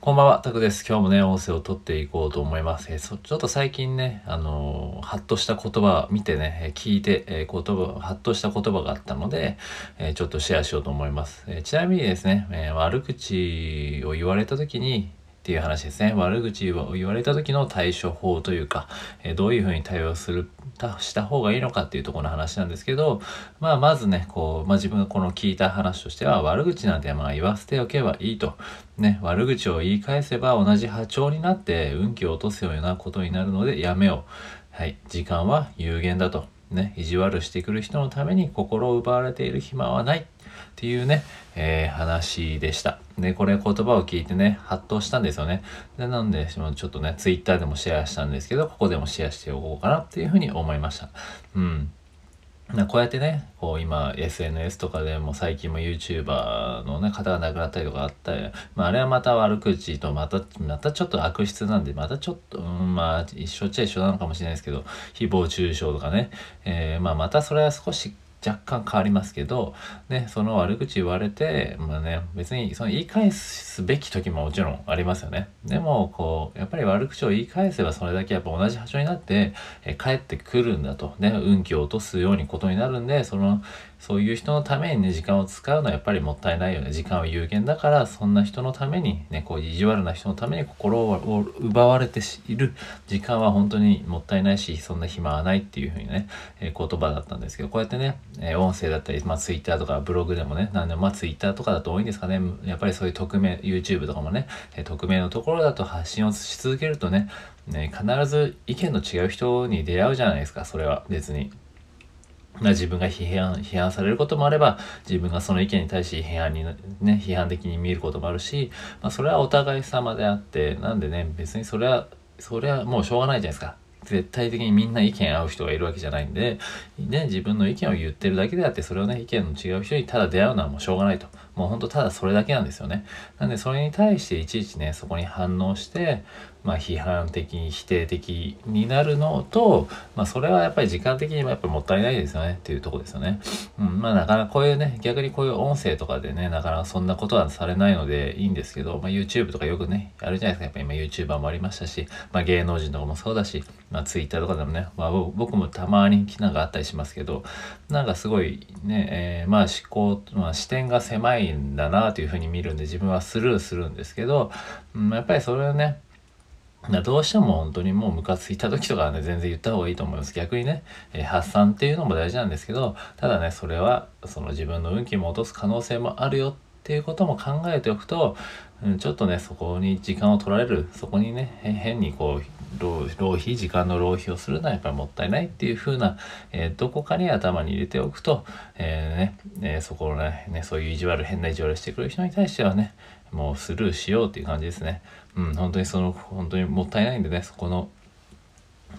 こんばんは、タクです。今日もね、音声を取っていこうと思います。えーちょっと最近ね、あのーハッとした言葉を見てね、え聞いて、えー言葉、ハッとした言葉があったので、えーちょっとシェアしようと思います。えちなみにですね、え悪口を言われた時に、っていう話ですね。悪口を言われた時の対処法というか、えどういうふうに対応する、たした方がいいのかっていうところの話なんですけど、まあ、まずね、こう、まあ自分がこの聞いた話としては、悪口なんてまあ言わせておけばいいと。ね、悪口を言い返せば同じ波長になって運気を落とすようなことになるのでやめよう。はい、時間は有限だと。ね、意地悪してくる人のために心を奪われている暇はないっていうね、えー話でした。で、これ言葉を聞いてね、ハッとしたんですよね。で、なんで、ちょっとね、ツイッターでもシェアしたんですけど、ここでもシェアしておこうかなっていうふうに思いました。うん。なこうやってね、こう今 SNS とかでも最近も YouTuber のね、方が亡くなったりとかあったり、まああれはまた悪口とまた、またちょっと悪質なんで、またちょっと、うん、まあ一緒っちゃ一緒なのかもしれないですけど、誹謗中傷とかね、えーまあまたそれは少し若干変わりますけど、ね、その悪口言われて、まあね、別にその言い返すべき時ももちろんありますよね。でも、こう、やっぱり悪口を言い返せばそれだけやっぱ同じ波長になって、え帰ってくるんだと。ね、運気を落とすようにことになるんで、その、そういう人のためにね、時間を使うのはやっぱりもったいないよね。時間は有限だから、そんな人のために、ね、こう、意地悪な人のために心を奪われている時間は本当にもったいないし、そんな暇はないっていうふうにね、え言葉だったんですけど、こうやってね、え音声だったり、まあ、ツイッターとかブログでもね、なんでもまあ、ツイッターとかだと多いんですかね。やっぱりそういう匿名、YouTube とかもね、え匿名のところだと発信をし続けるとね、ね、必ず意見の違う人に出会うじゃないですか、それは別に。ま自分が批判、批判されることもあれば、自分がその意見に対し批判に、ね、批判的に見ることもあるし、まあそれはお互い様であって、なんでね、別にそれは、それはもうしょうがないじゃないですか。絶対的にみんな意見合う人がいるわけじゃないんで、ね、自分の意見を言ってるだけであって、それをね、意見の違う人にただ出会うのはもうしょうがないと。もうほんとただそれだけなんですよね。なんでそれに対していちいちね、そこに反応して、まあ批判的に、否定的になるのと、まあそれはやっぱり時間的にもやっぱもったいないですよねっていうとこですよね。うん、まあなかなかこういうね、逆にこういう音声とかでね、なかなかそんなことはされないのでいいんですけど、まあ YouTube とかよくね、やるじゃないですか。やっぱ今 YouTuber もありましたし、まあ芸能人とかもそうだし、まあ Twitter とかでもね、まあ僕もたまになんかあったりしますけど、なんかすごいね、えーまあ思考、まあ視点が狭いんだなというふうに見るんで自分はスルーするんですけど、うん、やっぱりそれはね、などうしても本当にもうムカついた時とかはね、全然言った方がいいと思います。逆にね、えー発散っていうのも大事なんですけど、ただね、それは、その自分の運気も落とす可能性もあるよっていうことも考えておくと、うん、ちょっとね、そこに時間を取られる、そこにね、変にこう、浪費、時間の浪費をするのはやっぱりもったいないっていう風な、えーどこかに頭に入れておくと、えーね、えそこのねね、そういう意地悪、変な意地悪してくる人に対してはね、もうスルーしようっていう感じですね。うん、本当にその、本当にもったいないんでね、そこの、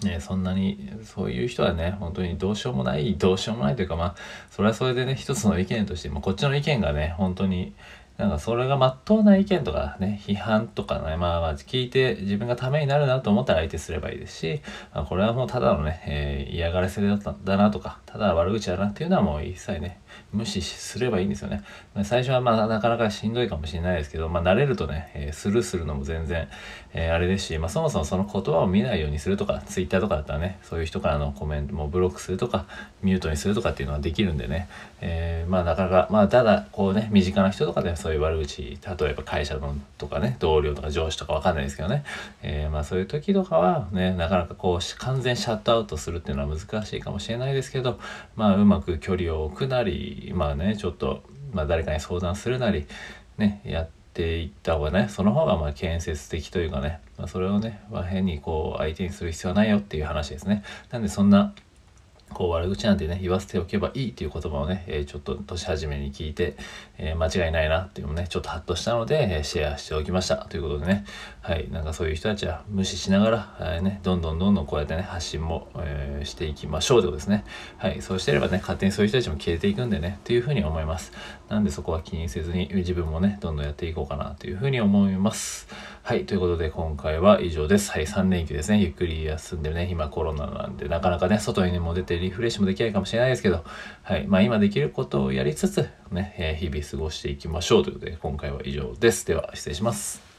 ね、そんなに、そういう人はね、本当にどうしようもない、どうしようもないというか、まあ、それはそれでね、一つの意見として、まあ、こっちの意見がね、本当に、なんかそれが真っ当な意見とかね、批判とかね、まあまあ聞いて自分がためになるなと思ったら相手すればいいですし、まあ、これはもうただのね、えー嫌がらせだっただなとか、ただ悪口だなっていうのはもう一切ね、無視すればいいんですよね。最初はまあなかなかしんどいかもしれないですけど、まあ慣れるとね、えースルーするのも全然、えーあれですし、まあそもそもその言葉を見ないようにするとか、ツイッターとかだったらね、そういう人からのコメントもブロックするとか、ミュートにするとかっていうのはできるんでね、えーまあなかなか、まあただこうね、身近な人とかでそういう悪口、例えば会社のとかね、同僚とか上司とかわかんないですけどね、えーまあそういう時とかはね、なかなかこう完全シャットアウトするっていうのは難しいかもしれないですけど、まあうまく距離を置くなり、まあね、ちょっと、まあ誰かに相談するなり、ね、やっていった方がね、その方がまあ建設的というかね、まあ、それをね、まあ、変にこう相手にする必要はないよっていう話ですね。なんでそんな、こう悪口なんてね、言わせておけばいいっていう言葉をね、えーちょっと年始めに聞いて、えー間違いないなっていうのをね、ちょっとハッとしたので、えシェアしておきました。ということでね、はい、なんかそういう人たちは無視しながら、えーね、どんどんどんどんこうやってね、発信も、えしていきましょうということですね。はい、そうしてればね、勝手にそういう人たちも消えていくんでね、っていうふうに思います。なんでそこは気にせずに自分もね、どんどんやっていこうかなというふうに思います。はい、ということで今回は以上です。はい、3連休ですね。ゆっくり休んでね、今コロナなんで、なかなかね、外にも出てリフレッシュもできないかもしれないですけど、はい、まあ今できることをやりつつ、ね、えー日々過ごしていきましょうということで、今回は以上です。では、失礼します。